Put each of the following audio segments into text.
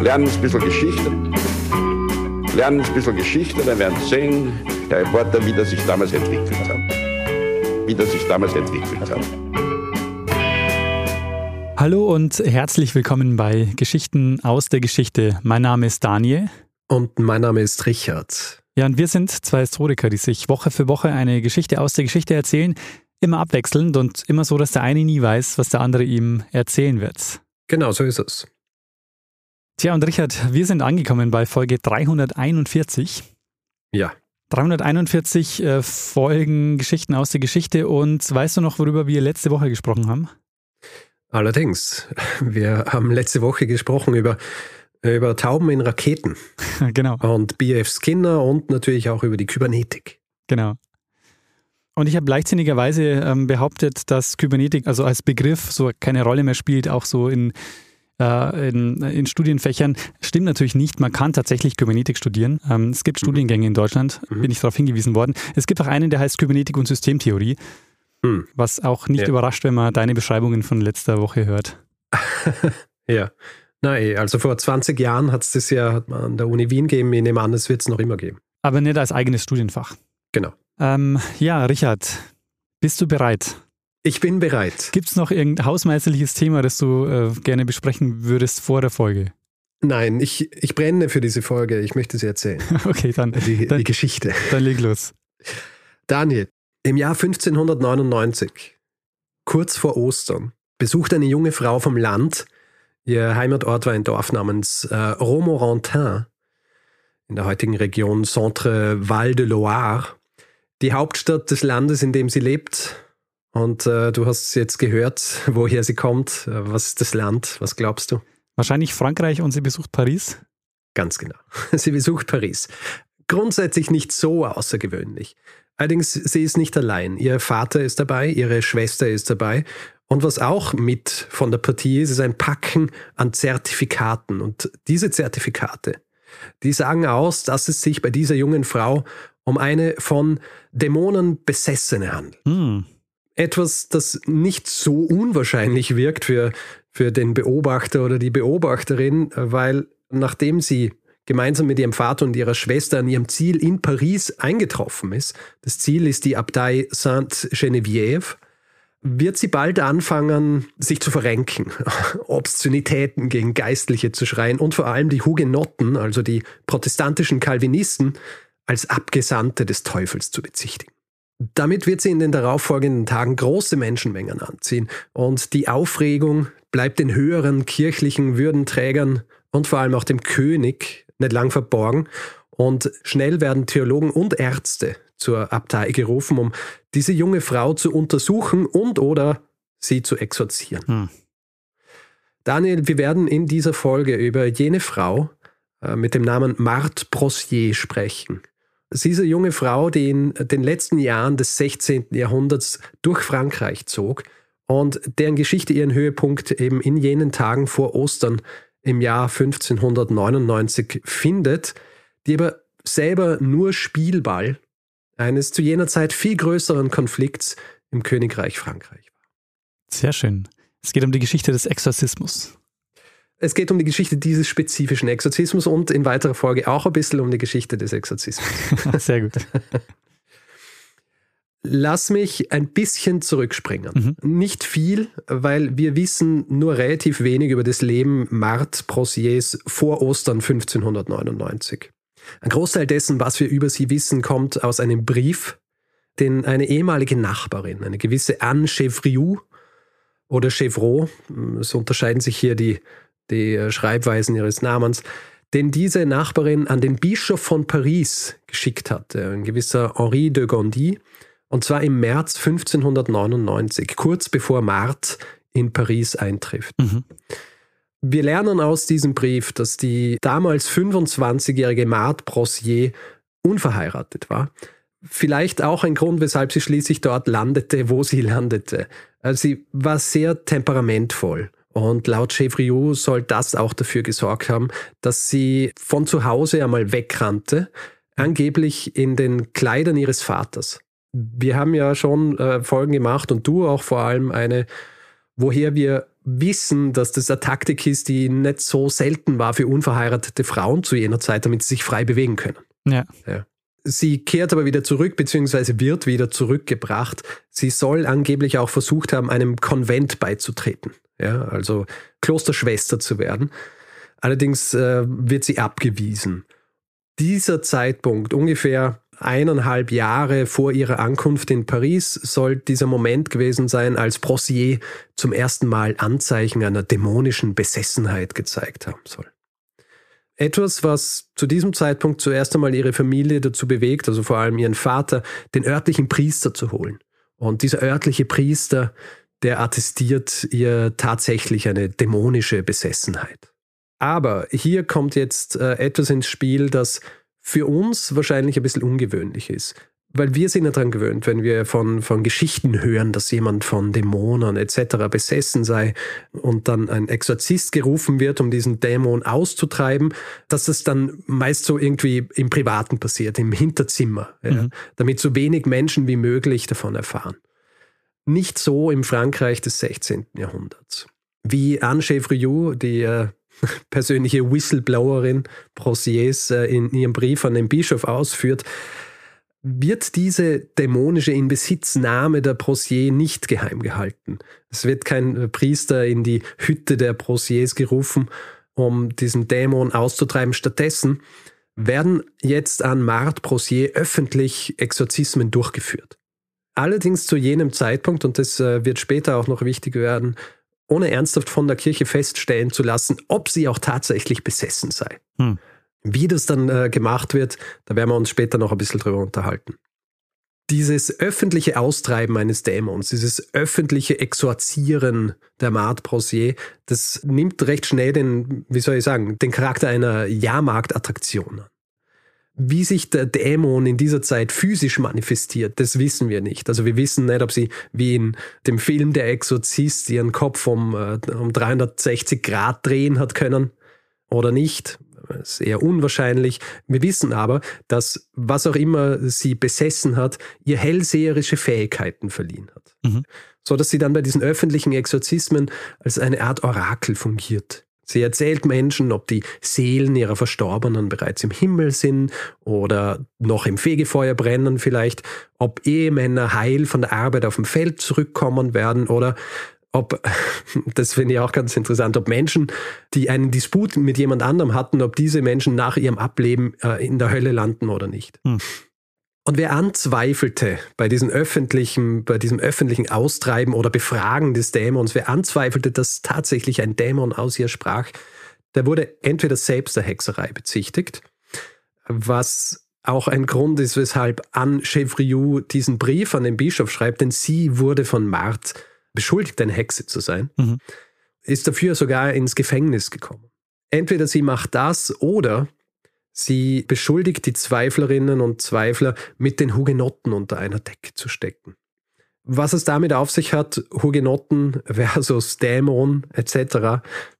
lernen ein bisschen Geschichte. Lernen ein bisschen Geschichte, dann werden Sie sehen, Herr Reporter, wie das sich damals entwickelt hat. Wie das sich damals entwickelt hat. Hallo und herzlich willkommen bei Geschichten aus der Geschichte. Mein Name ist Daniel. Und mein Name ist Richard. Ja, und wir sind zwei Historiker, die sich Woche für Woche eine Geschichte aus der Geschichte erzählen, immer abwechselnd und immer so, dass der eine nie weiß, was der andere ihm erzählen wird. Genau, so ist es. Tja, und Richard, wir sind angekommen bei Folge 341. Ja. 341 äh, Folgen Geschichten aus der Geschichte. Und weißt du noch, worüber wir letzte Woche gesprochen haben? Allerdings, wir haben letzte Woche gesprochen über, über Tauben in Raketen. genau. Und BF Skinner und natürlich auch über die Kybernetik. Genau. Und ich habe leichtsinnigerweise ähm, behauptet, dass Kybernetik also als Begriff so keine Rolle mehr spielt, auch so in äh, in, in, Studienfächern. Stimmt natürlich nicht. Man kann tatsächlich Kybernetik studieren. Ähm, es gibt mhm. Studiengänge in Deutschland, mhm. bin ich darauf hingewiesen worden. Es gibt auch einen, der heißt Kybernetik und Systemtheorie, mhm. was auch nicht ja. überrascht, wenn man deine Beschreibungen von letzter Woche hört. ja. Nein, also vor 20 Jahren hat es das ja an der Uni Wien gegeben. Ich nehme an, es wird es noch immer geben. Aber nicht als eigenes Studienfach. Genau. Ähm, ja, Richard, bist du bereit? Ich bin bereit. Gibt es noch irgendein hausmeisterliches Thema, das du äh, gerne besprechen würdest vor der Folge? Nein, ich, ich brenne für diese Folge. Ich möchte sie erzählen. okay, dann die, dann, die Geschichte. Dann leg los. Daniel, im Jahr 1599, kurz vor Ostern, besucht eine junge Frau vom Land, ihr Heimatort war ein Dorf namens äh, Romorantin in der heutigen Region Centre-Val de Loire, die Hauptstadt des Landes, in dem sie lebt, und äh, du hast jetzt gehört, woher sie kommt. Äh, was ist das Land? Was glaubst du? Wahrscheinlich Frankreich und sie besucht Paris? Ganz genau. Sie besucht Paris. Grundsätzlich nicht so außergewöhnlich. Allerdings, sie ist nicht allein. Ihr Vater ist dabei, ihre Schwester ist dabei. Und was auch mit von der Partie ist, ist ein Packen an Zertifikaten. Und diese Zertifikate, die sagen aus, dass es sich bei dieser jungen Frau um eine von Dämonen besessene handelt. Hm etwas, das nicht so unwahrscheinlich wirkt für, für den Beobachter oder die Beobachterin, weil nachdem sie gemeinsam mit ihrem Vater und ihrer Schwester an ihrem Ziel in Paris eingetroffen ist, das Ziel ist die Abtei Sainte-Geneviève, wird sie bald anfangen, sich zu verrenken, Obszönitäten gegen Geistliche zu schreien und vor allem die Hugenotten, also die protestantischen Calvinisten, als Abgesandte des Teufels zu bezichtigen. Damit wird sie in den darauffolgenden Tagen große Menschenmengen anziehen und die Aufregung bleibt den höheren kirchlichen Würdenträgern und vor allem auch dem König nicht lang verborgen und schnell werden Theologen und Ärzte zur Abtei gerufen, um diese junge Frau zu untersuchen und oder sie zu exorzieren. Hm. Daniel, wir werden in dieser Folge über jene Frau äh, mit dem Namen Marthe Brossier sprechen. Sie ist eine junge Frau, die in den letzten Jahren des 16. Jahrhunderts durch Frankreich zog und deren Geschichte ihren Höhepunkt eben in jenen Tagen vor Ostern im Jahr 1599 findet, die aber selber nur Spielball eines zu jener Zeit viel größeren Konflikts im Königreich Frankreich war. Sehr schön. Es geht um die Geschichte des Exorzismus. Es geht um die Geschichte dieses spezifischen Exorzismus und in weiterer Folge auch ein bisschen um die Geschichte des Exorzismus. Sehr gut. Lass mich ein bisschen zurückspringen. Mhm. Nicht viel, weil wir wissen nur relativ wenig über das Leben Marthe Brossiers vor Ostern 1599. Ein Großteil dessen, was wir über sie wissen, kommt aus einem Brief, den eine ehemalige Nachbarin, eine gewisse Anne Chevriou oder Chevreau, es unterscheiden sich hier die die äh, Schreibweisen ihres Namens, den diese Nachbarin an den Bischof von Paris geschickt hatte, ein gewisser Henri de Gondi, und zwar im März 1599, kurz bevor Marthe in Paris eintrifft. Mhm. Wir lernen aus diesem Brief, dass die damals 25-jährige Marthe Brossier unverheiratet war. Vielleicht auch ein Grund, weshalb sie schließlich dort landete, wo sie landete. Also sie war sehr temperamentvoll und laut Chevriou soll das auch dafür gesorgt haben, dass sie von zu Hause einmal wegrannte, angeblich in den Kleidern ihres Vaters. Wir haben ja schon äh, Folgen gemacht und du auch vor allem eine, woher wir wissen, dass das eine Taktik ist, die nicht so selten war für unverheiratete Frauen zu jener Zeit, damit sie sich frei bewegen können. Ja. ja. Sie kehrt aber wieder zurück, beziehungsweise wird wieder zurückgebracht. Sie soll angeblich auch versucht haben, einem Konvent beizutreten, ja, also Klosterschwester zu werden. Allerdings äh, wird sie abgewiesen. Dieser Zeitpunkt, ungefähr eineinhalb Jahre vor ihrer Ankunft in Paris, soll dieser Moment gewesen sein, als Brossier zum ersten Mal Anzeichen einer dämonischen Besessenheit gezeigt haben soll. Etwas, was zu diesem Zeitpunkt zuerst einmal ihre Familie dazu bewegt, also vor allem ihren Vater, den örtlichen Priester zu holen. Und dieser örtliche Priester, der attestiert ihr tatsächlich eine dämonische Besessenheit. Aber hier kommt jetzt äh, etwas ins Spiel, das für uns wahrscheinlich ein bisschen ungewöhnlich ist. Weil wir sind ja daran gewöhnt, wenn wir von, von Geschichten hören, dass jemand von Dämonen etc. besessen sei und dann ein Exorzist gerufen wird, um diesen Dämon auszutreiben, dass das dann meist so irgendwie im Privaten passiert, im Hinterzimmer, ja, mhm. damit so wenig Menschen wie möglich davon erfahren. Nicht so im Frankreich des 16. Jahrhunderts. Wie Anne Chevriou, die äh, persönliche Whistleblowerin Brossiers äh, in ihrem Brief an den Bischof ausführt, wird diese dämonische Inbesitznahme der Brossier nicht geheim gehalten. Es wird kein äh, Priester in die Hütte der Brossiers gerufen, um diesen Dämon auszutreiben. Stattdessen werden jetzt an Marthe Brossier öffentlich Exorzismen durchgeführt. Allerdings zu jenem Zeitpunkt, und das äh, wird später auch noch wichtig werden, ohne ernsthaft von der Kirche feststellen zu lassen, ob sie auch tatsächlich besessen sei. Hm. Wie das dann äh, gemacht wird, da werden wir uns später noch ein bisschen drüber unterhalten. Dieses öffentliche Austreiben eines Dämons, dieses öffentliche Exorzieren der Marthe Brosier, das nimmt recht schnell den, wie soll ich sagen, den Charakter einer Jahrmarktattraktion an. Wie sich der Dämon in dieser Zeit physisch manifestiert, das wissen wir nicht. Also wir wissen nicht, ob sie wie in dem Film Der Exorzist ihren Kopf um, äh, um 360 Grad drehen hat können oder nicht. Das ist eher unwahrscheinlich. Wir wissen aber, dass was auch immer sie besessen hat, ihr hellseherische Fähigkeiten verliehen hat. Mhm. So dass sie dann bei diesen öffentlichen Exorzismen als eine Art Orakel fungiert. Sie erzählt Menschen, ob die Seelen ihrer Verstorbenen bereits im Himmel sind oder noch im Fegefeuer brennen vielleicht, ob Ehemänner heil von der Arbeit auf dem Feld zurückkommen werden oder ob, das finde ich auch ganz interessant, ob Menschen, die einen Disput mit jemand anderem hatten, ob diese Menschen nach ihrem Ableben äh, in der Hölle landen oder nicht. Hm. Und wer anzweifelte bei diesem öffentlichen, bei diesem öffentlichen Austreiben oder Befragen des Dämons, wer anzweifelte, dass tatsächlich ein Dämon aus ihr sprach, der wurde entweder selbst der Hexerei bezichtigt, was auch ein Grund ist, weshalb Anne Chevriou diesen Brief an den Bischof schreibt, denn sie wurde von Marthe beschuldigt, eine Hexe zu sein, mhm. ist dafür sogar ins Gefängnis gekommen. Entweder sie macht das oder Sie beschuldigt die Zweiflerinnen und Zweifler, mit den Hugenotten unter einer Decke zu stecken. Was es damit auf sich hat, Hugenotten versus Dämon etc.,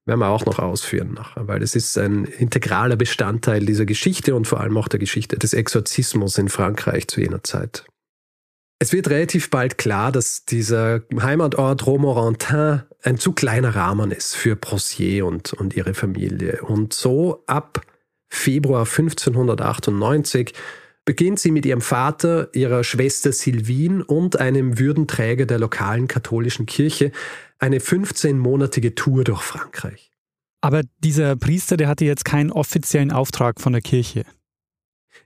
werden wir auch noch ausführen nachher, weil es ist ein integraler Bestandteil dieser Geschichte und vor allem auch der Geschichte des Exorzismus in Frankreich zu jener Zeit. Es wird relativ bald klar, dass dieser Heimatort Romorantin ein zu kleiner Rahmen ist für Brossier und, und ihre Familie. Und so ab Februar 1598 beginnt sie mit ihrem Vater, ihrer Schwester Sylvine und einem Würdenträger der lokalen katholischen Kirche eine 15-monatige Tour durch Frankreich. Aber dieser Priester, der hatte jetzt keinen offiziellen Auftrag von der Kirche.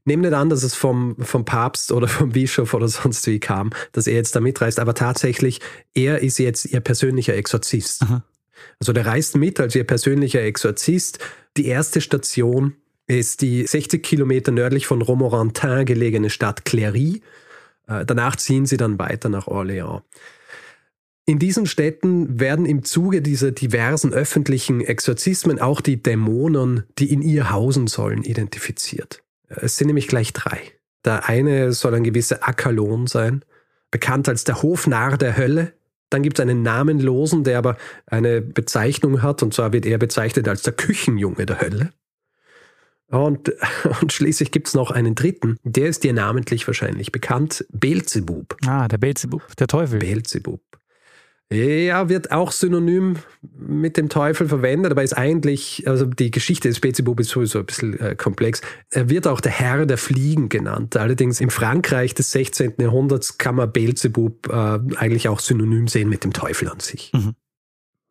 Nehmen nicht an, dass es vom, vom Papst oder vom Bischof oder sonst wie kam, dass er jetzt da mitreist, aber tatsächlich, er ist jetzt ihr persönlicher Exorzist. Aha. Also der reist mit als ihr persönlicher Exorzist. Die erste Station ist die 60 Kilometer nördlich von Romorantin gelegene Stadt Cléry. Äh, danach ziehen sie dann weiter nach Orléans. In diesen Städten werden im Zuge dieser diversen öffentlichen Exorzismen auch die Dämonen, die in ihr hausen sollen, identifiziert. Es sind nämlich gleich drei. Der eine soll ein gewisser Akalon sein, bekannt als der Hofnarr der Hölle. Dann gibt es einen Namenlosen, der aber eine Bezeichnung hat, und zwar wird er bezeichnet als der Küchenjunge der Hölle. Und, und schließlich gibt es noch einen dritten, der ist dir namentlich wahrscheinlich bekannt, Beelzebub. Ah, der Beelzebub, der Teufel. Beelzebub. Ja, wird auch synonym mit dem Teufel verwendet, aber ist eigentlich, also die Geschichte des Beelzebub ist sowieso ein bisschen äh, komplex. Er wird auch der Herr der Fliegen genannt. Allerdings im Frankreich des 16. Jahrhunderts kann man Beelzebub äh, eigentlich auch synonym sehen mit dem Teufel an sich. Mhm.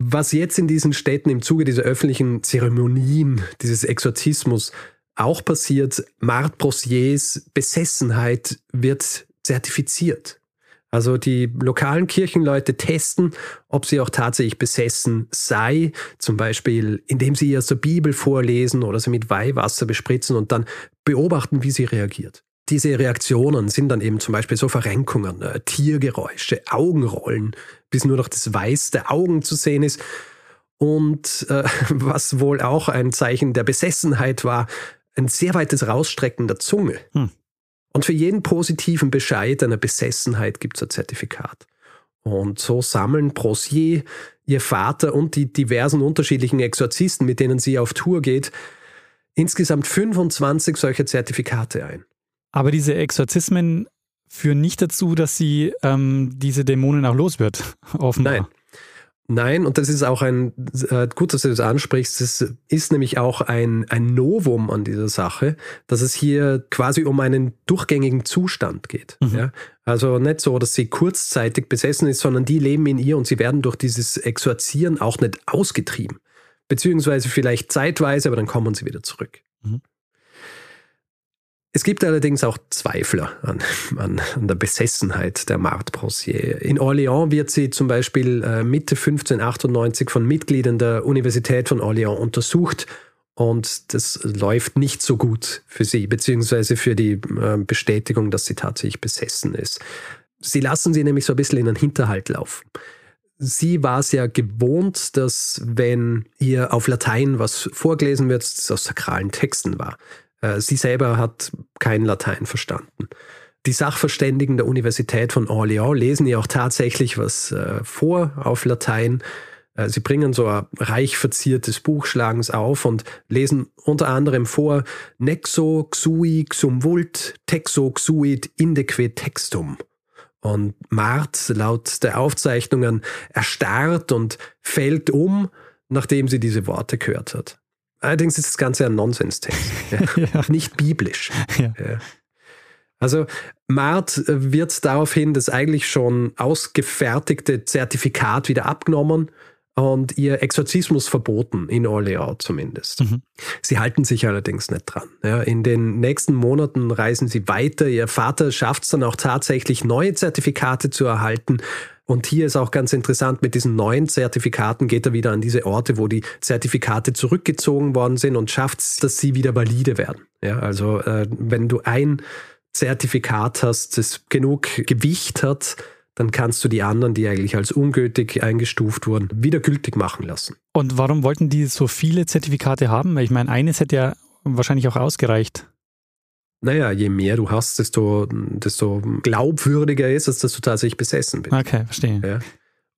Was jetzt in diesen Städten im Zuge dieser öffentlichen Zeremonien, dieses Exorzismus auch passiert, Marthe Brossiers Besessenheit wird zertifiziert. Also die lokalen Kirchenleute testen, ob sie auch tatsächlich besessen sei, zum Beispiel indem sie ihr zur Bibel vorlesen oder sie mit Weihwasser bespritzen und dann beobachten, wie sie reagiert. Diese Reaktionen sind dann eben zum Beispiel so Verrenkungen, äh, Tiergeräusche, Augenrollen, bis nur noch das Weiß der Augen zu sehen ist. Und äh, was wohl auch ein Zeichen der Besessenheit war, ein sehr weites Rausstrecken der Zunge. Hm. Und für jeden positiven Bescheid einer Besessenheit gibt es ein Zertifikat. Und so sammeln Prosier, ihr Vater und die diversen unterschiedlichen Exorzisten, mit denen sie auf Tour geht, insgesamt 25 solche Zertifikate ein. Aber diese Exorzismen führen nicht dazu, dass sie ähm, diese Dämonen auch los wird, offenbar. Nein. Nein, und das ist auch ein, äh, gut, dass du das ansprichst, das ist nämlich auch ein, ein Novum an dieser Sache, dass es hier quasi um einen durchgängigen Zustand geht. Mhm. Ja? Also nicht so, dass sie kurzzeitig besessen ist, sondern die leben in ihr und sie werden durch dieses Exorzieren auch nicht ausgetrieben. Beziehungsweise vielleicht zeitweise, aber dann kommen sie wieder zurück. Mhm. Es gibt allerdings auch Zweifler an, an, an der Besessenheit der Marthe Brossier. In Orléans wird sie zum Beispiel äh, Mitte 1598 von Mitgliedern der Universität von Orléans untersucht und das läuft nicht so gut für sie, beziehungsweise für die äh, Bestätigung, dass sie tatsächlich besessen ist. Sie lassen sie nämlich so ein bisschen in den Hinterhalt laufen. Sie war es ja gewohnt, dass wenn ihr auf Latein was vorgelesen wird, das aus sakralen Texten war. Äh, sie selber hat kein Latein verstanden. Die Sachverständigen der Universität von Orléans lesen ihr auch tatsächlich was äh, vor auf Latein. Äh, sie bringen so ein reich verziertes Buch, schlagen es auf und lesen unter anderem vor Nexo xui xum vult texo xuit indeque textum. Und Mart, laut der Aufzeichnungen, erstarrt und fällt um, nachdem sie diese Worte gehört hat. Allerdings ist das Ganze ein Nonsenstext, ja. nicht biblisch. Ja. Ja. Also Mart wird daraufhin das eigentlich schon ausgefertigte Zertifikat wieder abgenommen und ihr Exorzismus verboten, in Orléans zumindest. Mhm. Sie halten sich allerdings nicht dran. Ja, in den nächsten Monaten reisen sie weiter. Ihr Vater schafft es dann auch tatsächlich, neue Zertifikate zu erhalten und hier ist auch ganz interessant, mit diesen neuen Zertifikaten geht er wieder an diese Orte, wo die Zertifikate zurückgezogen worden sind und schafft es, dass sie wieder valide werden. Ja, also äh, wenn du ein Zertifikat hast, das genug Gewicht hat, dann kannst du die anderen, die eigentlich als ungültig eingestuft wurden, wieder gültig machen lassen. Und warum wollten die so viele Zertifikate haben? Ich meine, eines hätte ja wahrscheinlich auch ausgereicht. Naja, je mehr du hast, desto, desto glaubwürdiger ist es, dass du tatsächlich besessen bist. Okay, verstehe. Ja.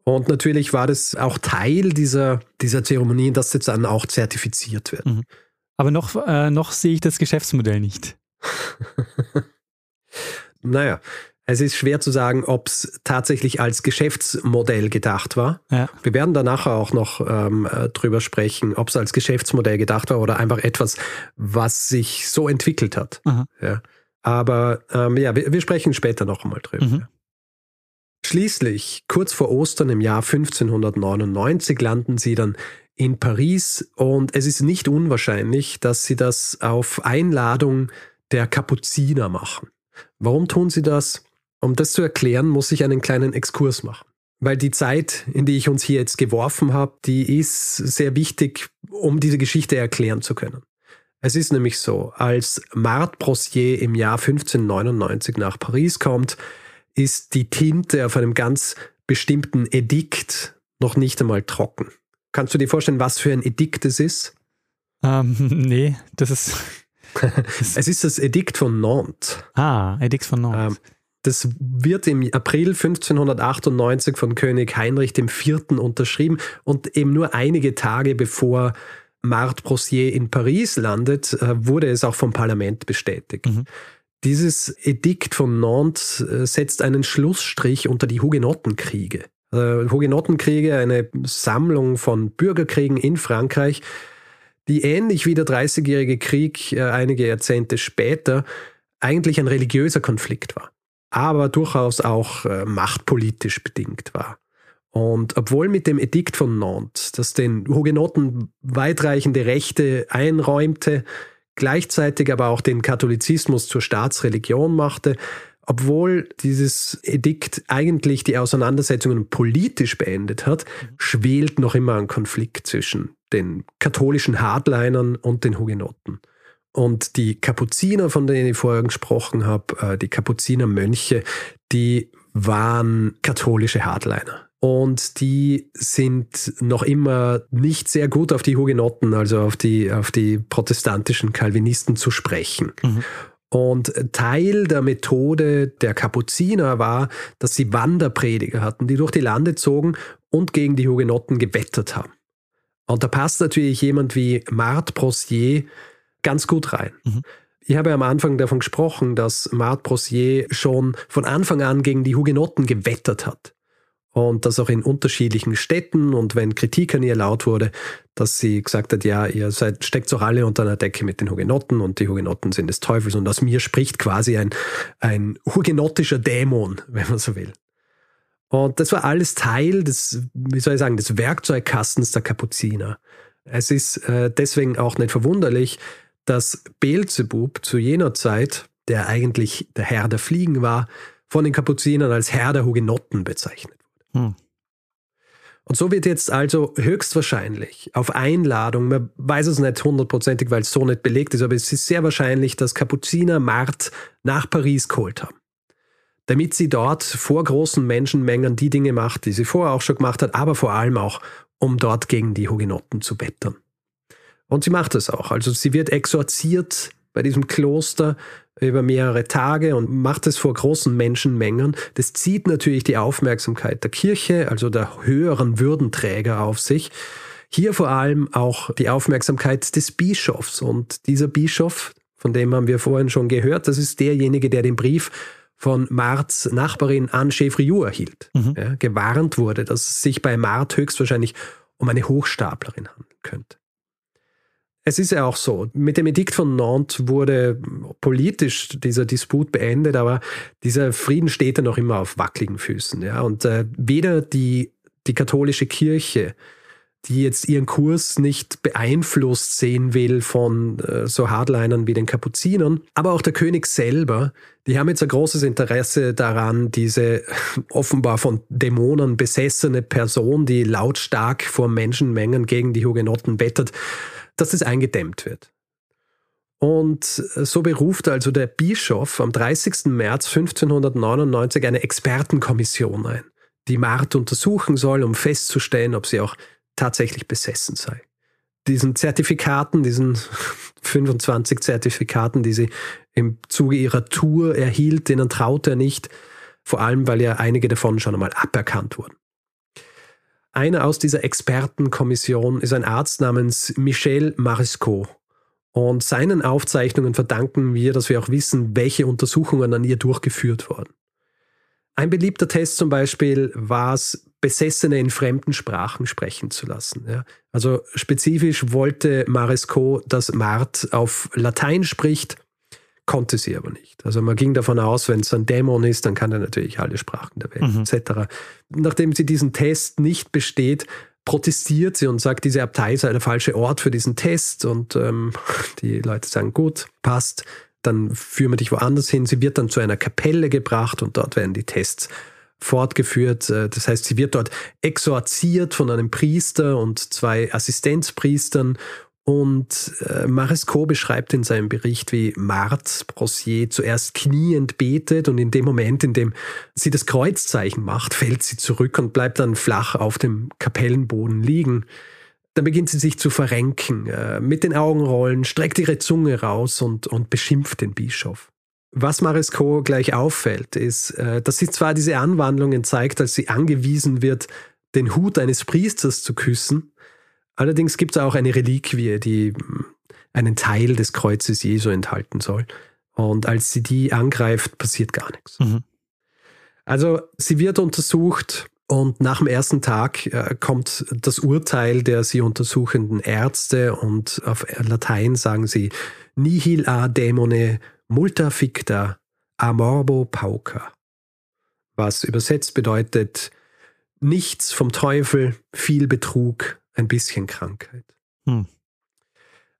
Und natürlich war das auch Teil dieser, dieser Zeremonie, dass jetzt dann auch zertifiziert wird. Mhm. Aber noch, äh, noch sehe ich das Geschäftsmodell nicht. naja, es ist schwer zu sagen, ob es tatsächlich als Geschäftsmodell gedacht war. Ja. Wir werden da nachher auch noch ähm, äh, drüber sprechen, ob es als Geschäftsmodell gedacht war oder einfach etwas, was sich so entwickelt hat. Ja. Aber ähm, ja, wir, wir, sprechen später noch einmal drüber. Mhm. Schließlich, kurz vor Ostern im Jahr 1599, landen sie dann in Paris und es ist nicht unwahrscheinlich, dass sie das auf Einladung der Kapuziner machen. Warum tun sie das? Um das zu erklären, muss ich einen kleinen Exkurs machen. Weil die Zeit, in die ich uns hier jetzt geworfen habe, die ist sehr wichtig, um diese Geschichte erklären zu können. Es ist nämlich so, als Marthe Brossier im Jahr 1599 nach Paris kommt, ist die Tinte auf einem ganz bestimmten Edikt noch nicht einmal trocken. Kannst du dir vorstellen, was für ein Edikt es ist? Ähm, nee, das ist. es ist das Edikt von Nantes. Ah, Edikt von Nantes. Ähm, das wird im April 1598 von König Heinrich IV. unterschrieben und eben nur einige Tage bevor Marthe Brossier in Paris landet, äh, wurde es auch vom Parlament bestätigt. Mhm. Dieses Edikt von Nantes äh, setzt einen Schlussstrich unter die Hugenottenkriege. Äh, Hugenottenkriege, eine Sammlung von Bürgerkriegen in Frankreich, die ähnlich wie der Dreißigjährige Krieg einige Jahrzehnte später eigentlich ein religiöser Konflikt war, aber durchaus auch äh, machtpolitisch bedingt war. Und obwohl mit dem Edikt von Nantes, das den Hugenotten weitreichende Rechte einräumte, gleichzeitig aber auch den Katholizismus zur Staatsreligion machte, obwohl dieses Edikt eigentlich die Auseinandersetzungen politisch beendet hat, schwelt noch immer ein Konflikt zwischen den katholischen Hardlinern und den Hugenotten. Und die Kapuziner, von denen ich vorher gesprochen habe, äh, die Kapuzinermönche, die waren katholische Hardliner. Und die sind noch immer nicht sehr gut auf die Hugenotten, also auf die, auf die protestantischen Calvinisten zu sprechen. Mhm. Und Teil der Methode der Kapuziner war, dass sie Wanderprediger hatten, die durch die Lande zogen und gegen die Hugenotten gewettert haben. Und da passt natürlich jemand wie Marthe Brossier ganz gut rein. Mhm. Ich habe am Anfang davon gesprochen, dass Marthe Brossier schon von Anfang an gegen die Hugenotten gewettert hat und das auch in unterschiedlichen Städten und wenn Kritik an ihr laut wurde, dass sie gesagt hat, ja, ihr seid, steckt doch alle unter einer Decke mit den Hugenotten und die Hugenotten sind des Teufels und aus mir spricht quasi ein, ein hugenottischer Dämon, wenn man so will. Und das war alles Teil des, wie soll ich sagen, des Werkzeugkastens der Kapuziner. Es ist äh, deswegen auch nicht verwunderlich, dass Beelzebub zu jener Zeit, der eigentlich der Herr der Fliegen war, von den Kapuzinern als Herr der Hugenotten bezeichnet hm. Und so wird jetzt also höchstwahrscheinlich auf Einladung, man weiß es nicht hundertprozentig, weil es so nicht belegt ist, aber es ist sehr wahrscheinlich, dass Kapuziner Mart nach Paris geholt haben. Damit sie dort vor großen Menschenmengen die Dinge macht, die sie vorher auch schon gemacht hat, aber vor allem auch, um dort gegen die Hugenotten zu bettern. Und sie macht es auch. Also sie wird exorziert bei diesem Kloster über mehrere Tage und macht es vor großen Menschenmengen. Das zieht natürlich die Aufmerksamkeit der Kirche, also der höheren Würdenträger auf sich. Hier vor allem auch die Aufmerksamkeit des Bischofs. Und dieser Bischof, von dem haben wir vorhin schon gehört, das ist derjenige, der den Brief von Marts Nachbarin Anne Chevriou erhielt. Mhm. Ja, gewarnt wurde, dass es sich bei Mart höchstwahrscheinlich um eine Hochstaplerin handeln könnte. Es ist ja auch so, mit dem Edikt von Nantes wurde politisch dieser Disput beendet, aber dieser Frieden steht ja noch immer auf wackeligen Füßen. Ja? Und äh, weder die, die katholische Kirche, die jetzt ihren Kurs nicht beeinflusst sehen will von äh, so Hardlinern wie den Kapuzinern, aber auch der König selber, die haben jetzt ein großes Interesse daran, diese offenbar von Dämonen besessene Person, die lautstark vor Menschenmengen gegen die Hugenotten wettert, dass es eingedämmt wird. Und so beruft also der Bischof am 30. März 1599 eine Expertenkommission ein, die Mart untersuchen soll, um festzustellen, ob sie auch tatsächlich besessen sei. Diesen Zertifikaten, diesen 25 Zertifikaten, die sie im Zuge ihrer Tour erhielt, denen traut er nicht, vor allem weil ja einige davon schon einmal aberkannt wurden. Einer aus dieser Expertenkommission ist ein Arzt namens Michel Marisco. Und seinen Aufzeichnungen verdanken wir, dass wir auch wissen, welche Untersuchungen an ihr durchgeführt wurden. Ein beliebter Test zum Beispiel war es, Besessene in fremden Sprachen sprechen zu lassen. Ja. Also spezifisch wollte Maresco, dass Mart auf Latein spricht konnte sie aber nicht. Also man ging davon aus, wenn es ein Dämon ist, dann kann er natürlich alle Sprachen der Welt mhm. etc. Nachdem sie diesen Test nicht besteht, protestiert sie und sagt, diese Abtei sei der falsche Ort für diesen Test und ähm, die Leute sagen, gut, passt, dann führen wir dich woanders hin. Sie wird dann zu einer Kapelle gebracht und dort werden die Tests fortgeführt. Äh, das heißt, sie wird dort exorziert von einem Priester und zwei Assistenzpriestern und äh, Maresco beschreibt in seinem Bericht, wie Marthe Brossier zuerst kniend betet und in dem Moment, in dem sie das Kreuzzeichen macht, fällt sie zurück und bleibt dann flach auf dem Kapellenboden liegen. Dann beginnt sie sich zu verrenken, äh, mit den Augen rollen, streckt ihre Zunge raus und, und beschimpft den Bischof. Was Maresco gleich auffällt, ist, äh, dass sie zwar diese Anwandlungen zeigt, als sie angewiesen wird, den Hut eines Priesters zu küssen, Allerdings gibt es auch eine Reliquie, die hm, einen Teil des Kreuzes Jesu enthalten soll. Und als sie die angreift, passiert gar nichts. Mhm. Also sie wird untersucht Und nach dem ersten Tag äh, kommt das Urteil der sie untersuchenden Ärzte und auf Latein sagen sie nihil a demone multa ficta a morbo pauca, was übersetzt bedeutet nichts vom Teufel, viel Betrug, ein bisschen Krankheit. Hm.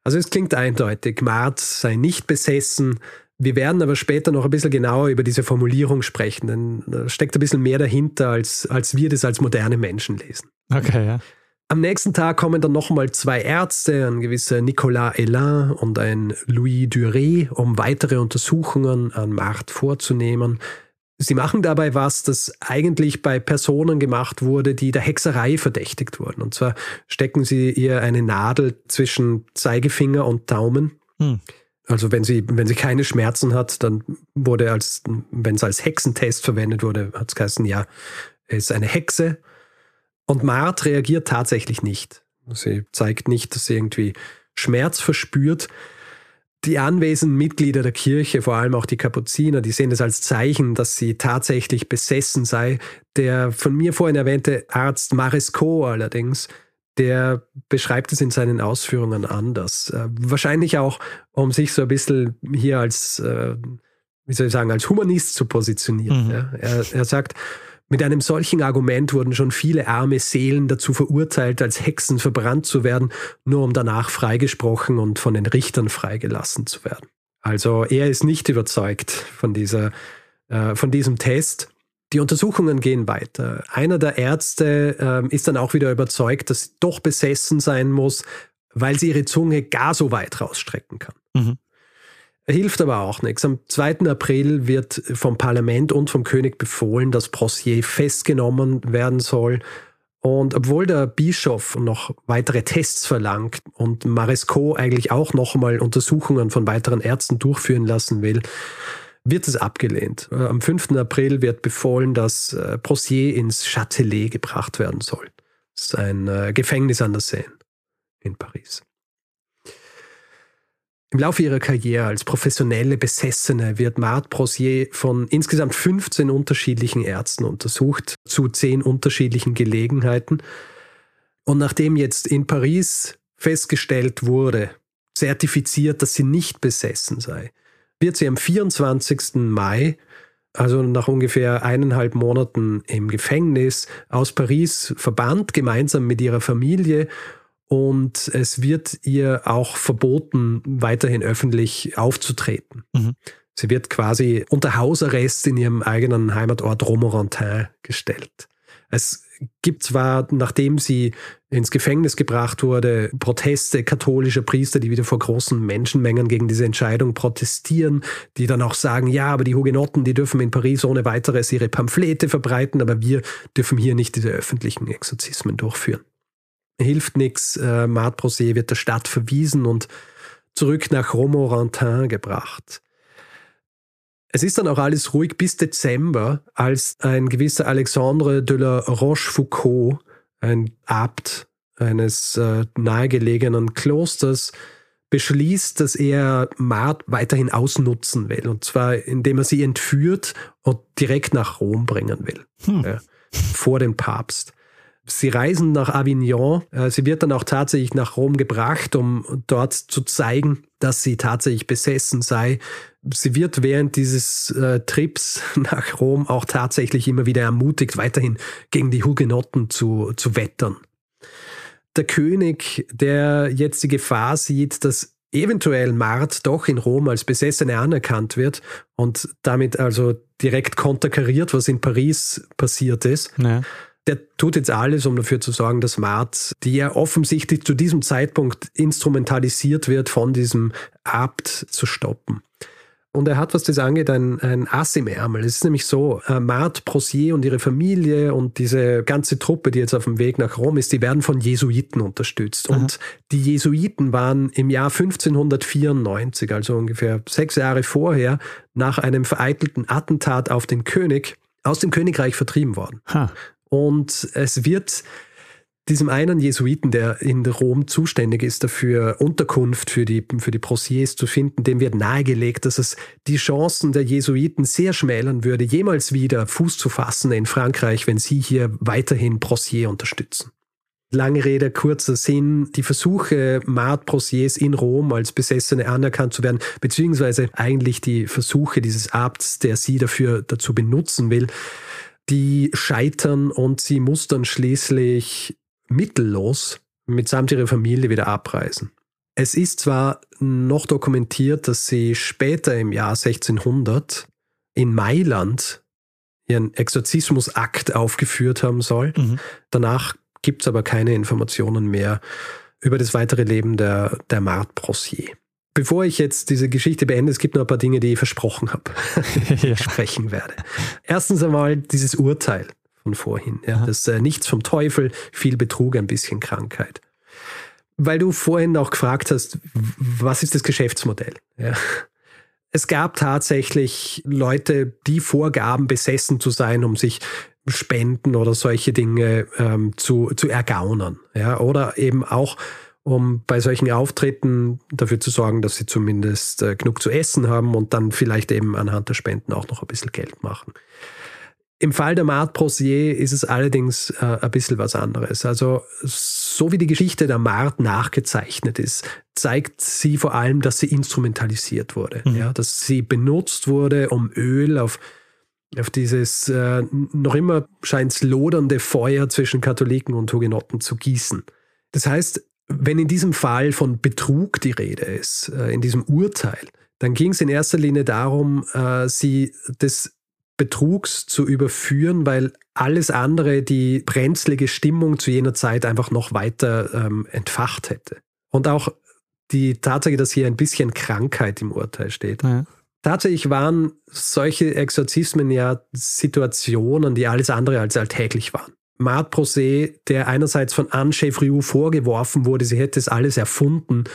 Also es klingt eindeutig, Mart sei nicht besessen, wir werden aber später noch ein bisschen genauer über diese Formulierung sprechen, denn da steckt ein bisschen mehr dahinter, als, als wir das als moderne Menschen lesen. Okay, ja. Am nächsten Tag kommen dann nochmal zwei Ärzte, ein gewisser Nicolas Elin und ein Louis Duré, um weitere Untersuchungen an Marthe vorzunehmen. Sie machen dabei was, das eigentlich bei Personen gemacht wurde, die der Hexerei verdächtigt wurden. Und zwar stecken sie ihr eine Nadel zwischen Zeigefinger und Daumen. Hm. Also wenn sie, wenn sie keine Schmerzen hat, dann wurde als, wenn es als Hexentest verwendet wurde, hat es geheißen, ja, er ist eine Hexe. Und Mart reagiert tatsächlich nicht. Sie zeigt nicht, dass sie irgendwie Schmerz verspürt. Die anwesenden Mitglieder der Kirche, vor allem auch die Kapuziner, die sehen das als Zeichen, dass sie tatsächlich besessen sei. Der von mir vorhin erwähnte Arzt Maresco allerdings der beschreibt es in seinen Ausführungen anders. Äh, wahrscheinlich auch, um sich so ein bisschen hier als, äh, wie soll ich sagen, als Humanist zu positionieren. Mhm. Ja? Er, er sagt, mit einem solchen Argument wurden schon viele arme Seelen dazu verurteilt, als Hexen verbrannt zu werden, nur um danach freigesprochen und von den Richtern freigelassen zu werden. Also er ist nicht überzeugt von dieser, äh, von diesem Test die Untersuchungen gehen weiter. Einer der Ärzte äh, ist dann auch wieder überzeugt, dass sie doch besessen sein muss, weil sie ihre Zunge gar so weit rausstrecken kann. Mhm. Hilft aber auch nichts. Am 2. April wird vom Parlament und vom König befohlen, dass Prossier festgenommen werden soll. Und obwohl der Bischof noch weitere Tests verlangt und Maresco eigentlich auch nochmal Untersuchungen von weiteren Ärzten durchführen lassen will, wird es abgelehnt. Am 5. April wird befohlen, dass äh, Prossier ins Châtelet gebracht werden soll. Das ist ein äh, Gefängnis an der Seine in Paris. Im Laufe ihrer Karriere als professionelle Besessene wird Marthe Prossier von insgesamt 15 unterschiedlichen Ärzten untersucht, zu 10 unterschiedlichen Gelegenheiten. Und nachdem jetzt in Paris festgestellt wurde, zertifiziert, dass sie nicht besessen sei, wird sie am 24. Mai, also nach ungefähr eineinhalb Monaten im Gefängnis, aus Paris verbannt, gemeinsam mit ihrer Familie. Und es wird ihr auch verboten, weiterhin öffentlich aufzutreten. Mhm. Sie wird quasi unter Hausarrest in ihrem eigenen Heimatort Romorantin gestellt. Es gibt zwar, nachdem sie ins Gefängnis gebracht wurde, Proteste katholischer Priester, die wieder vor großen Menschenmengen gegen diese Entscheidung protestieren, die dann auch sagen, ja, aber die Hugenotten, die dürfen in Paris ohne weiteres ihre Pamphlete verbreiten, aber wir dürfen hier nicht diese öffentlichen Exorzismen durchführen. Hilft nichts, äh, Mart Brosé wird der Stadt verwiesen und zurück nach Romorantin gebracht. Es ist dann auch alles ruhig bis Dezember, als ein gewisser Alexandre de la Rochefoucauld, ein Abt eines äh, nahegelegenen Klosters, beschließt, dass er Mart weiterhin ausnutzen will. Und zwar, indem er sie entführt und direkt nach Rom bringen will. Hm. Ja, vor dem Papst. Sie reisen nach Avignon. Äh, sie wird dann auch tatsächlich nach Rom gebracht, um dort zu zeigen, dass sie tatsächlich besessen sei. Sie wird während dieses äh, Trips nach Rom auch tatsächlich immer wieder ermutigt, weiterhin gegen die Hugenotten zu, zu wettern. Der König, der jetzt die Gefahr sieht, dass eventuell Mart doch in Rom als Besessene anerkannt wird und damit also direkt konterkariert, was in Paris passiert ist, ja der tut jetzt alles, um dafür zu sorgen, dass Mart, die ja offensichtlich zu diesem Zeitpunkt instrumentalisiert wird, von diesem Abt zu stoppen. Und er hat, was das angeht, ein, ein Ass im Ärmel. Es ist nämlich so, äh, Marthe Prosier und ihre Familie und diese ganze Truppe, die jetzt auf dem Weg nach Rom ist, die werden von Jesuiten unterstützt. Aha. Und die Jesuiten waren im Jahr 1594, also ungefähr sechs Jahre vorher, nach einem vereitelten Attentat auf den König, aus dem Königreich vertrieben worden. Ha. Und es wird diesem einen Jesuiten, der in Rom zuständig ist, dafür Unterkunft für die, für die Prossiers zu finden, dem wird nahegelegt, dass es die Chancen der Jesuiten sehr schmälern würde, jemals wieder Fuß zu fassen in Frankreich, wenn sie hier weiterhin Prossier unterstützen. Lange Rede, kurzer Sinn, die Versuche, Mart Prossiers in Rom als Besessene anerkannt zu werden, beziehungsweise eigentlich die Versuche dieses Abts, der sie dafür dazu benutzen will, die scheitern und sie muss dann schließlich mittellos mitsamt ihrer Familie wieder abreisen. Es ist zwar noch dokumentiert, dass sie später im Jahr 1600 in Mailand ihren Exorzismusakt aufgeführt haben soll. Mhm. Danach gibt es aber keine Informationen mehr über das weitere Leben der, der Marthe Brossier. Bevor ich jetzt diese Geschichte beende, es gibt noch ein paar Dinge, die ich versprochen habe, ich sprechen werde. Erstens einmal dieses Urteil von vorhin. Ja, das äh, nichts vom Teufel, viel Betrug, ein bisschen Krankheit. Weil du vorhin auch gefragt hast, was ist das Geschäftsmodell? Ja. Es gab tatsächlich Leute, die vorgaben, besessen zu sein, um sich Spenden oder solche Dinge ähm, zu, zu ergaunern. Ja? Oder eben auch, um bei solchen Auftritten dafür zu sorgen, dass sie zumindest äh, genug zu essen haben und dann vielleicht eben anhand der Spenden auch noch ein bisschen Geld machen. Im Fall der Marthe Prosier ist es allerdings äh, ein bisschen was anderes. Also so wie die Geschichte der Marthe nachgezeichnet ist, zeigt sie vor allem, dass sie instrumentalisiert wurde. Mhm. Ja, dass sie benutzt wurde, um Öl auf auf dieses äh, noch immer scheint lodernde Feuer zwischen Katholiken und Hugenotten zu gießen. Das heißt, wenn in diesem Fall von Betrug die Rede ist, äh, in diesem Urteil, dann ging es in erster Linie darum, äh, sie des Betrugs zu überführen, weil alles andere die brenzlige Stimmung zu jener Zeit einfach noch weiter ähm, entfacht hätte. Und auch die Tatsache, dass hier ein bisschen Krankheit im Urteil steht, ja. Tatsächlich waren solche Exorzismen ja Situationen, die alles andere als alltäglich waren. Marthe Prosé, der einerseits von Anne Chevriou vorgeworfen wurde, sie hätte es alles erfunden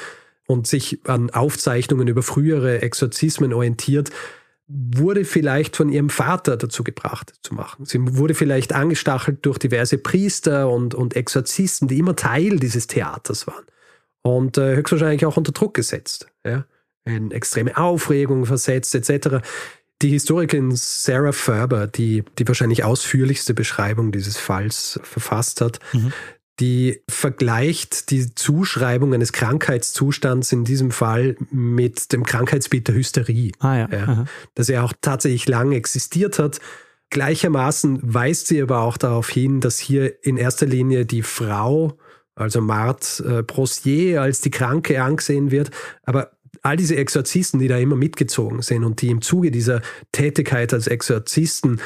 und sich an Aufzeichnungen über frühere Exorzismen orientiert, wurde vielleicht von ihrem Vater dazu gebracht zu machen. Sie wurde vielleicht angestachelt durch diverse Priester und, und Exorzisten, die immer Teil dieses Theaters waren. Und äh, höchstwahrscheinlich auch unter Druck gesetzt. Ja in extreme Aufregung versetzt etc. Die Historikerin Sarah Ferber, die die wahrscheinlich ausführlichste Beschreibung dieses Falls verfasst hat, mhm. die vergleicht die Zuschreibung eines Krankheitszustands in diesem Fall mit dem Krankheitsbild der Hysterie, ah, ja. Ja, das ja auch tatsächlich lang existiert hat. Gleichermaßen weist sie aber auch darauf hin, dass hier in erster Linie die Frau, also Marthe äh, Prossier, als die Kranke angesehen wird, aber all diese Exorzisten, die da immer mitgezogen sind und die im Zuge dieser Tätigkeit als Exorzisten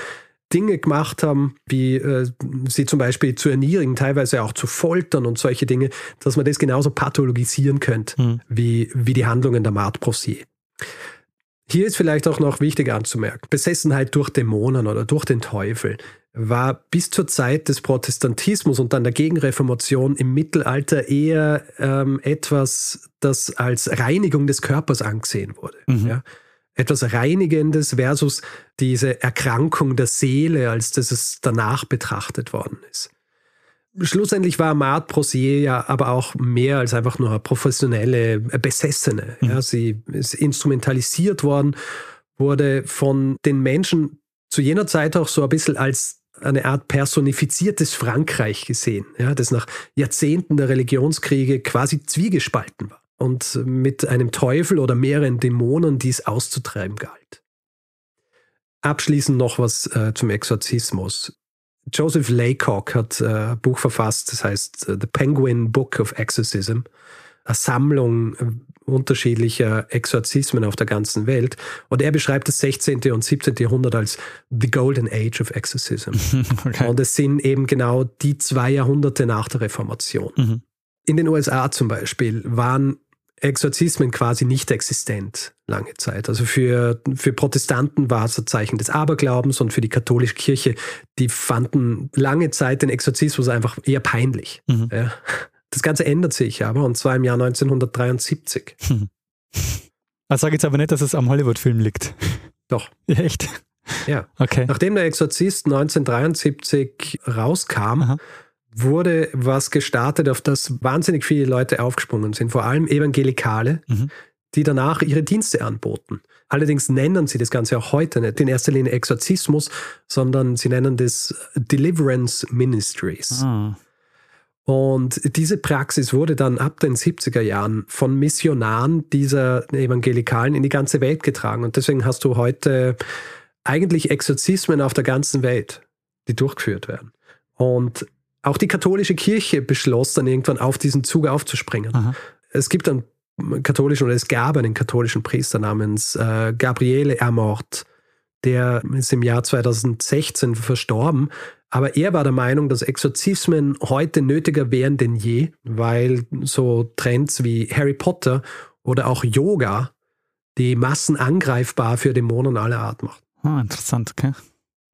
Dinge gemacht haben, wie äh, sie zum Beispiel zu erniedrigen, teilweise auch zu foltern und solche Dinge, dass man das genauso pathologisieren könnte, mhm. wie, wie die Handlungen der Marthe Prossier. Hier ist vielleicht auch noch wichtig anzumerken, Besessenheit durch Dämonen oder durch den Teufel war bis zur Zeit des Protestantismus und dann der Gegenreformation im Mittelalter eher ähm, etwas, das als Reinigung des Körpers angesehen wurde. Mhm. Ja? Etwas Reinigendes versus diese Erkrankung der Seele, als das es danach betrachtet worden ist. Schlussendlich war Marthe Prosier ja aber auch mehr als einfach nur eine professionelle Besessene. Mhm. Ja, sie ist instrumentalisiert worden, wurde von den Menschen zu jener Zeit auch so ein bisschen als eine Art personifiziertes Frankreich gesehen, ja, das nach Jahrzehnten der Religionskriege quasi zwiegespalten war und mit einem Teufel oder mehreren Dämonen dies auszutreiben galt. Abschließend noch was äh, zum Exorzismus. Joseph Laycock hat äh, ein Buch verfasst, das heißt äh, The Penguin Book of Exorcism, eine Sammlung äh, unterschiedlicher Exorzismen auf der ganzen Welt. Und er beschreibt das 16. und 17. Jahrhundert als The Golden Age of Exorcism. Okay. Und es sind eben genau die zwei Jahrhunderte nach der Reformation. Mhm. In den USA zum Beispiel waren Exorzismen quasi nicht existent lange Zeit. Also für, für Protestanten war es ein Zeichen des Aberglaubens und für die katholische Kirche, die fanden lange Zeit den Exorzismus einfach eher peinlich. Mhm. Ja. Das Ganze ändert sich aber, und zwar im Jahr 1973. Hm. Also sage jetzt aber nicht, dass es am Hollywood-Film liegt. Doch. Ja, echt? Ja. Okay. Nachdem der Exorzist 1973 rauskam, Aha. wurde was gestartet, auf das wahnsinnig viele Leute aufgesprungen sind, vor allem Evangelikale, mhm. die danach ihre Dienste anboten. Allerdings nennen sie das Ganze auch heute nicht in erster Linie Exorzismus, sondern sie nennen das Deliverance Ministries. Ah. Und diese Praxis wurde dann ab den 70er Jahren von Missionaren dieser Evangelikalen in die ganze Welt getragen. Und deswegen hast du heute eigentlich Exorzismen auf der ganzen Welt, die durchgeführt werden. Und auch die katholische Kirche beschloss dann irgendwann auf diesen Zug aufzuspringen. Aha. Es gibt einen katholischen oder es gab einen katholischen Priester namens äh, Gabriele Amort, der ist im Jahr 2016 verstorben. Aber er war der Meinung, dass Exorzismen heute nötiger wären denn je, weil so Trends wie Harry Potter oder auch Yoga die Massen angreifbar für Dämonen aller Art macht. Ah, interessant, okay.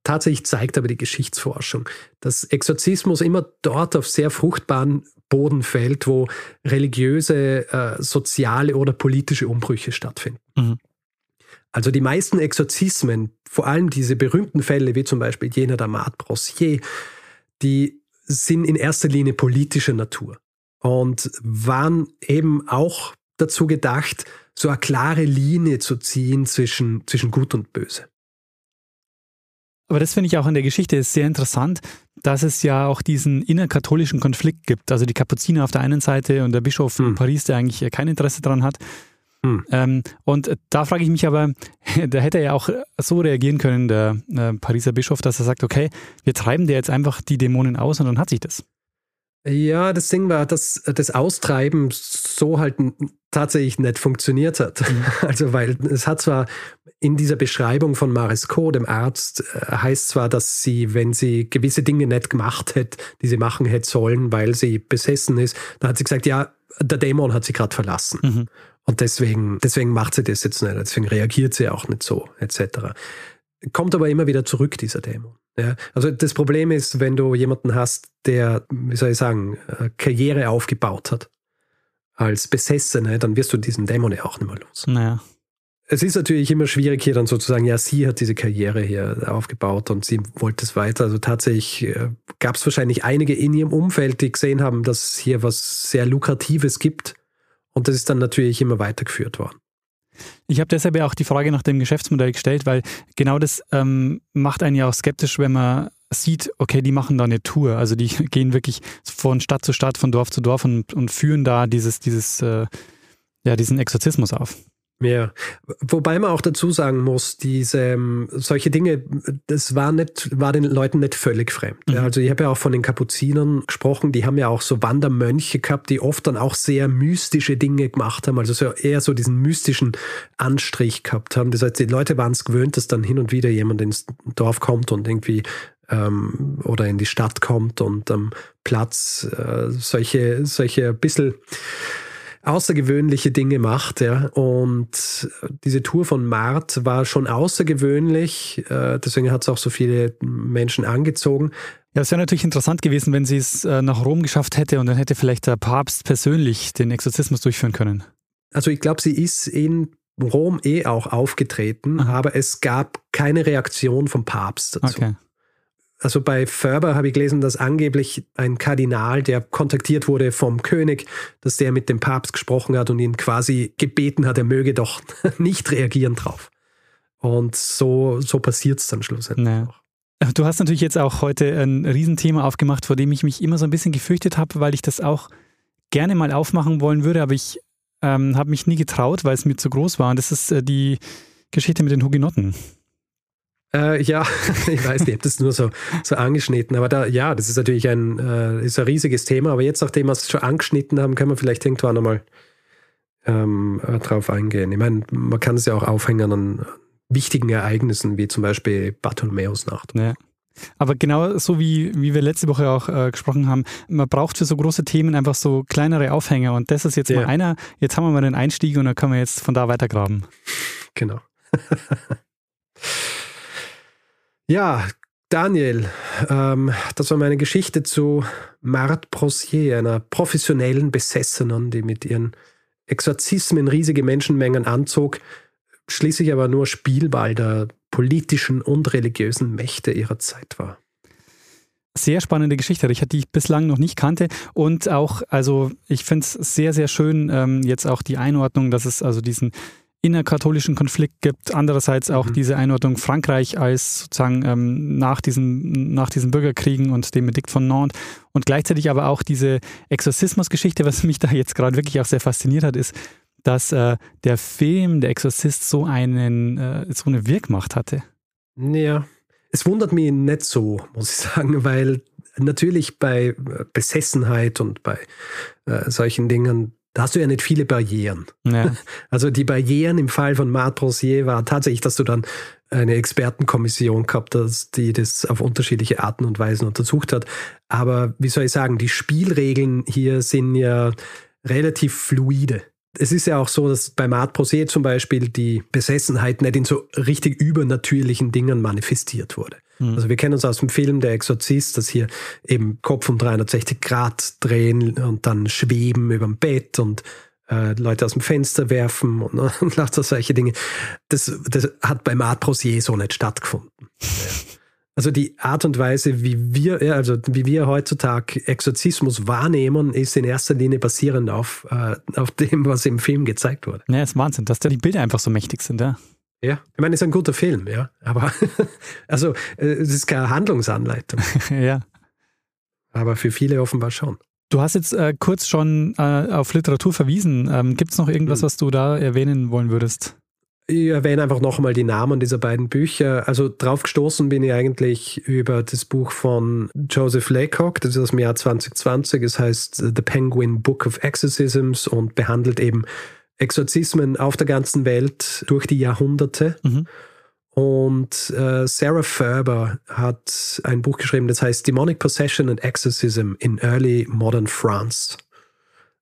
Tatsächlich zeigt aber die Geschichtsforschung, dass Exorzismus immer dort auf sehr fruchtbaren Boden fällt, wo religiöse, äh, soziale oder politische Umbrüche stattfinden. Mhm. Also die meisten Exorzismen, vor allem diese berühmten Fälle wie zum Beispiel jener der Marthe Brossier, die sind in erster Linie politischer Natur und waren eben auch dazu gedacht, so eine klare Linie zu ziehen zwischen, zwischen Gut und Böse. Aber das finde ich auch in der Geschichte sehr interessant, dass es ja auch diesen innerkatholischen Konflikt gibt. Also die Kapuziner auf der einen Seite und der Bischof hm. in Paris, der eigentlich kein Interesse daran hat. Hm. Ähm, und da frage ich mich aber, da hätte er ja auch so reagieren können, der äh, Pariser Bischof, dass er sagt, okay, wir treiben dir jetzt einfach die Dämonen aus und dann hat sich das. Ja, das Ding war, dass das Austreiben so halt tatsächlich nicht funktioniert hat. Mhm. Also, weil es hat zwar in dieser Beschreibung von Maresco, dem Arzt, äh, heißt zwar, dass sie, wenn sie gewisse Dinge nicht gemacht hätte, die sie machen hätte sollen, weil sie besessen ist, dann hat sie gesagt, ja, der Dämon hat sie gerade verlassen. Mhm. Und deswegen, deswegen macht sie das jetzt nicht, deswegen reagiert sie auch nicht so, etc. Kommt aber immer wieder zurück, dieser Dämon. Ja, also das Problem ist, wenn du jemanden hast, der, wie soll ich sagen, äh, Karriere aufgebaut hat als Besessene, dann wirst du diesen Dämon ja auch nicht mehr los. Naja es ist natürlich immer schwierig hier dann sozusagen, ja, sie hat diese Karriere hier aufgebaut und sie wollte es weiter. Also tatsächlich äh, gab es wahrscheinlich einige in ihrem Umfeld, die gesehen haben, dass es hier was sehr Lukratives gibt. Und das ist dann natürlich immer weitergeführt worden. Ich habe deshalb ja auch die Frage nach dem Geschäftsmodell gestellt, weil genau das ähm, macht einen ja auch skeptisch, wenn man sieht, okay, die machen da eine Tour. Also die gehen wirklich von Stadt zu Stadt, von Dorf zu Dorf und, und führen da dieses, dieses, äh, ja, diesen Exorzismus auf. Ja, wobei man auch dazu sagen muss, diese ähm, solche Dinge, das war nicht, war den Leuten nicht völlig fremd. Mhm. Also ich habe ja auch von den Kapuzinern gesprochen, die haben ja auch so Wandermönche gehabt, die oft dann auch sehr mystische Dinge gemacht haben, also so eher so diesen mystischen Anstrich gehabt haben. Das heißt, die Leute waren es gewöhnt, dass dann hin und wieder jemand ins Dorf kommt und irgendwie ähm, oder in die Stadt kommt und am Platz äh, solche, solche ein bisschen außergewöhnliche Dinge macht. Ja. Und diese Tour von Mart war schon außergewöhnlich. Äh, deswegen hat es auch so viele Menschen angezogen. Ja, es wäre natürlich interessant gewesen, wenn sie es äh, nach Rom geschafft hätte und dann hätte vielleicht der Papst persönlich den Exorzismus durchführen können. Also ich glaube, sie ist in Rom eh auch aufgetreten, Aha. aber es gab keine Reaktion vom Papst dazu. Okay. Also bei Ferber habe ich gelesen, dass angeblich ein Kardinal, der kontaktiert wurde vom König, dass der mit dem Papst gesprochen hat und ihn quasi gebeten hat, er möge doch nicht reagieren drauf. Und so, so passiert es dann schlussendlich naja. auch. Du hast natürlich jetzt auch heute ein Riesenthema aufgemacht, vor dem ich mich immer so ein bisschen gefürchtet habe, weil ich das auch gerne mal aufmachen wollen würde, aber ich ähm, habe mich nie getraut, weil es mir zu groß war. Und das ist äh, die Geschichte mit den Hugenotten. Äh, ja, ich weiß nicht, ich habe das nur so, so angeschnitten. Aber da, ja, das ist natürlich ein, äh, ist ein riesiges Thema. Aber jetzt, nachdem wir es schon angeschnitten haben, können wir vielleicht irgendwann nochmal ähm, äh, drauf eingehen. Ich meine, man kann es ja auch aufhängen an wichtigen Ereignissen, wie zum Beispiel Bartholomäusnacht. Ja. Aber genau so wie, wie wir letzte Woche auch äh, gesprochen haben, man braucht für so große Themen einfach so kleinere Aufhänger und das ist jetzt ja. mal einer. Jetzt haben wir mal den Einstieg und dann können wir jetzt von da weitergraben. Genau. Ja, Daniel, ähm, das war meine Geschichte zu Marthe Brossier, einer professionellen Besessenen, die mit ihren Exorzismen riesige Menschenmengen anzog, schließlich aber nur Spielball der politischen und religiösen Mächte ihrer Zeit war. Sehr spannende Geschichte, Richard, die ich bislang noch nicht kannte. Und auch, also ich finde es sehr, sehr schön, ähm, jetzt auch die Einordnung, dass es also diesen innerkatholischen Konflikt gibt. Andererseits auch mhm. diese Einordnung Frankreich als sozusagen ähm, nach, diesen, nach diesen Bürgerkriegen und dem Edikt von Nantes und gleichzeitig aber auch diese Exorzismusgeschichte, was mich da jetzt gerade wirklich auch sehr fasziniert hat, ist, dass äh, der Film Der Exorzist so einen äh, so eine Wirkmacht hatte. Ja, es wundert mich nicht so, muss ich sagen, weil natürlich bei Besessenheit und bei äh, solchen Dingen, da hast du ja nicht viele Barrieren. Ja. Also die Barrieren im Fall von Marc Rosier war tatsächlich, dass du dann eine Expertenkommission gehabt hast, die das auf unterschiedliche Arten und Weisen untersucht hat. Aber wie soll ich sagen, die Spielregeln hier sind ja relativ fluide. Es ist ja auch so, dass bei Mart Prosé zum Beispiel die Besessenheit nicht in so richtig übernatürlichen Dingen manifestiert wurde. Mhm. Also wir kennen uns aus dem Film Der Exorzist, dass hier eben Kopf um 360 Grad drehen und dann schweben über dem Bett und äh, Leute aus dem Fenster werfen und, und lauter solche Dinge. Das, das hat bei Mart Prosé so nicht stattgefunden. Also die Art und Weise, wie wir, also wie wir heutzutage Exorzismus wahrnehmen, ist in erster Linie basierend auf, äh, auf dem, was im Film gezeigt wurde. Ja, ist Wahnsinn, dass da die Bilder einfach so mächtig sind, ja. Ja, ich meine, es ist ein guter Film, ja. Aber also äh, es ist keine Handlungsanleitung. ja. Aber für viele offenbar schon. Du hast jetzt äh, kurz schon äh, auf Literatur verwiesen. Ähm, Gibt es noch irgendwas, hm. was du da erwähnen wollen würdest? Ich erwähne einfach noch einmal die Namen dieser beiden Bücher. Also drauf gestoßen bin ich eigentlich über das Buch von Joseph Laycock, das ist aus dem Jahr 2020. Es heißt The Penguin Book of Exorcisms und behandelt eben Exorzismen auf der ganzen Welt durch die Jahrhunderte. Mhm. Und äh, Sarah Ferber hat ein Buch geschrieben, das heißt Demonic Possession and Exorcism in Early Modern France.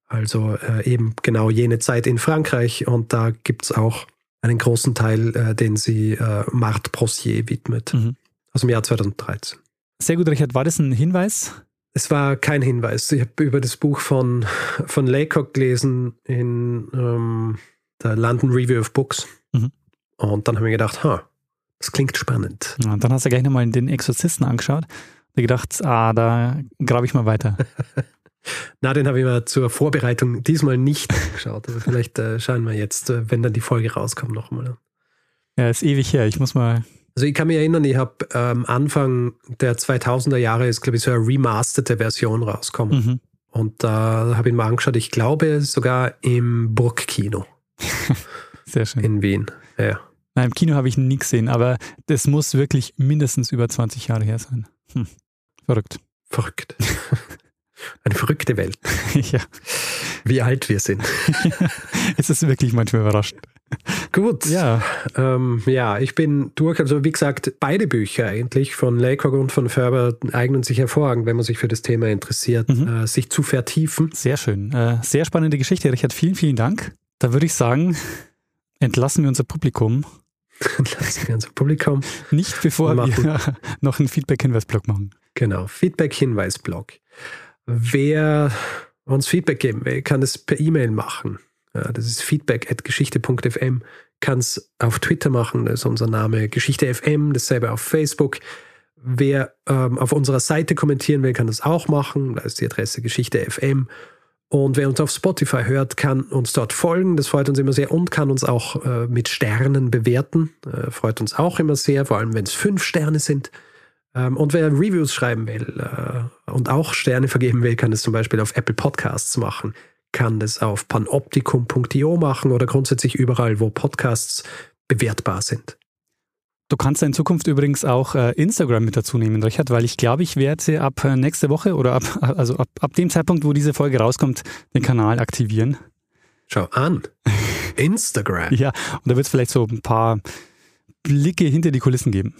Also äh, eben genau jene Zeit in Frankreich. Und da gibt es auch einen großen Teil, äh, den sie äh, Marthe Brossier widmet, mhm. aus dem Jahr 2013. Sehr gut, Richard. War das ein Hinweis? Es war kein Hinweis. Ich habe über das Buch von, von Laycock gelesen in ähm, der London Review of Books. Mhm. Und dann habe ich gedacht, ha, das klingt spannend. Ja, und dann hast du gleich nochmal den Exorzisten angeschaut und gedacht, ah, da grabe ich mal weiter. Na, den habe ich mir zur Vorbereitung diesmal nicht angeschaut. Aber vielleicht äh, schauen wir jetzt, äh, wenn dann die Folge rauskommt, nochmal an. Ja, ist ewig her. Ich muss mal. Also ich kann mich erinnern, ich habe ähm, Anfang der 2000er Jahre ist, glaube ich, so eine remasterte Version rausgekommen. Mhm. Und da habe ich mal angeschaut. Ich glaube sogar im Burgkino. Sehr schön. In Wien, ja. Nein, im Kino habe ich nie gesehen, aber das muss wirklich mindestens über 20 Jahre her sein. Hm. Verrückt. Verrückt. Eine verrückte Welt. ja. Wie alt wir sind. es ist wirklich manchmal überraschend. Gut. Ja. Ähm, ja, ich bin durch. Also wie gesagt, beide Bücher eigentlich von Laycock und von Ferber eignen sich hervorragend, wenn man sich für das Thema interessiert, mhm. äh, sich zu vertiefen. Sehr schön. Äh, sehr spannende Geschichte, Richard. Vielen, vielen Dank. Da würde ich sagen, entlassen wir unser Publikum. entlassen wir unser Publikum. Nicht bevor wir, wir noch einen Feedback-Hinweis-Blog machen. Genau, Feedback-Hinweis-Blog. Wer uns Feedback geben will, kann es per E-Mail machen. Ja, das ist feedback.geschichte.fm. Kann es auf Twitter machen, das ist unser Name Geschichte.fm, dasselbe auf Facebook. Wer ähm, auf unserer Seite kommentieren will, kann das auch machen. Da ist die Adresse Geschichte.fm. Und wer uns auf Spotify hört, kann uns dort folgen. Das freut uns immer sehr und kann uns auch äh, mit Sternen bewerten. Äh, freut uns auch immer sehr, vor allem wenn es fünf Sterne sind. Ähm, und wer Reviews schreiben will äh, und auch Sterne vergeben will, kann das zum Beispiel auf Apple Podcasts machen, kann das auf panoptikum.io machen oder grundsätzlich überall, wo Podcasts bewertbar sind. Du kannst in Zukunft übrigens auch äh, Instagram mit dazu nehmen, Richard, weil ich glaube, ich werde ab äh, nächste Woche oder ab, also ab, ab dem Zeitpunkt, wo diese Folge rauskommt, den Kanal aktivieren. Schau an. Instagram. ja, und da wird es vielleicht so ein paar Blicke hinter die Kulissen geben.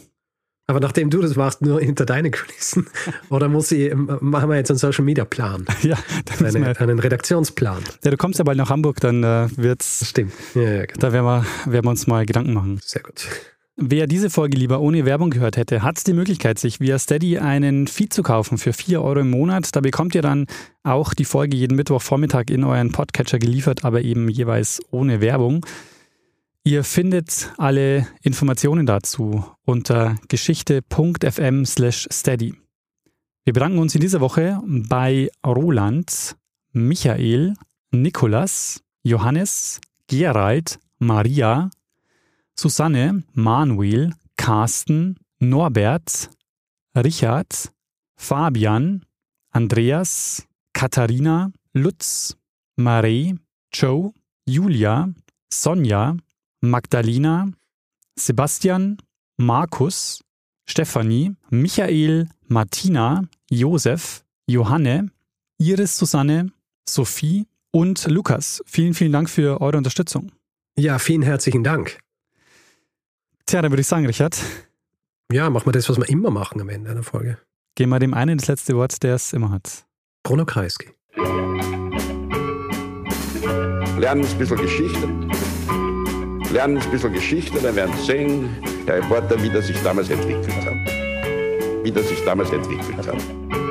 Aber nachdem du das machst, nur hinter deine Kulissen. Oder muss ich, machen wir jetzt einen Social Media Plan? Ja, eine, einen Redaktionsplan. Ja, du kommst ja bald nach Hamburg, dann äh, wird's. Stimmt. Ja, ja, genau. Da werden wir, werden wir uns mal Gedanken machen. Sehr gut. Wer diese Folge lieber ohne Werbung gehört hätte, hat die Möglichkeit, sich via Steady einen Feed zu kaufen für 4 Euro im Monat. Da bekommt ihr dann auch die Folge jeden Mittwochvormittag in euren Podcatcher geliefert, aber eben jeweils ohne Werbung. Ihr findet alle Informationen dazu unter geschichte.fm/steady. Wir bedanken uns in dieser Woche bei Roland, Michael, Nikolas, Johannes, Gerald, Maria, Susanne, Manuel, Carsten, Norbert, Richard, Fabian, Andreas, Katharina, Lutz, Marie, Joe, Julia, Sonja, Magdalena, Sebastian, Markus, Stefanie, Michael, Martina, Josef, Johanne, Iris Susanne, Sophie und Lukas. Vielen, vielen Dank für eure Unterstützung. Ja, vielen herzlichen Dank. Tja, dann würde ich sagen, Richard. Ja, machen wir das, was wir immer machen am Ende einer Folge. Geben wir dem einen das letzte Wort, der es immer hat. Bruno Kreisky. Lernen ein bisschen Geschichte. Lernen ein bisschen Geschichte, dann werden Sie sehen, der Reporter, wie das sich damals entwickelt hat. Wie das sich damals entwickelt hat.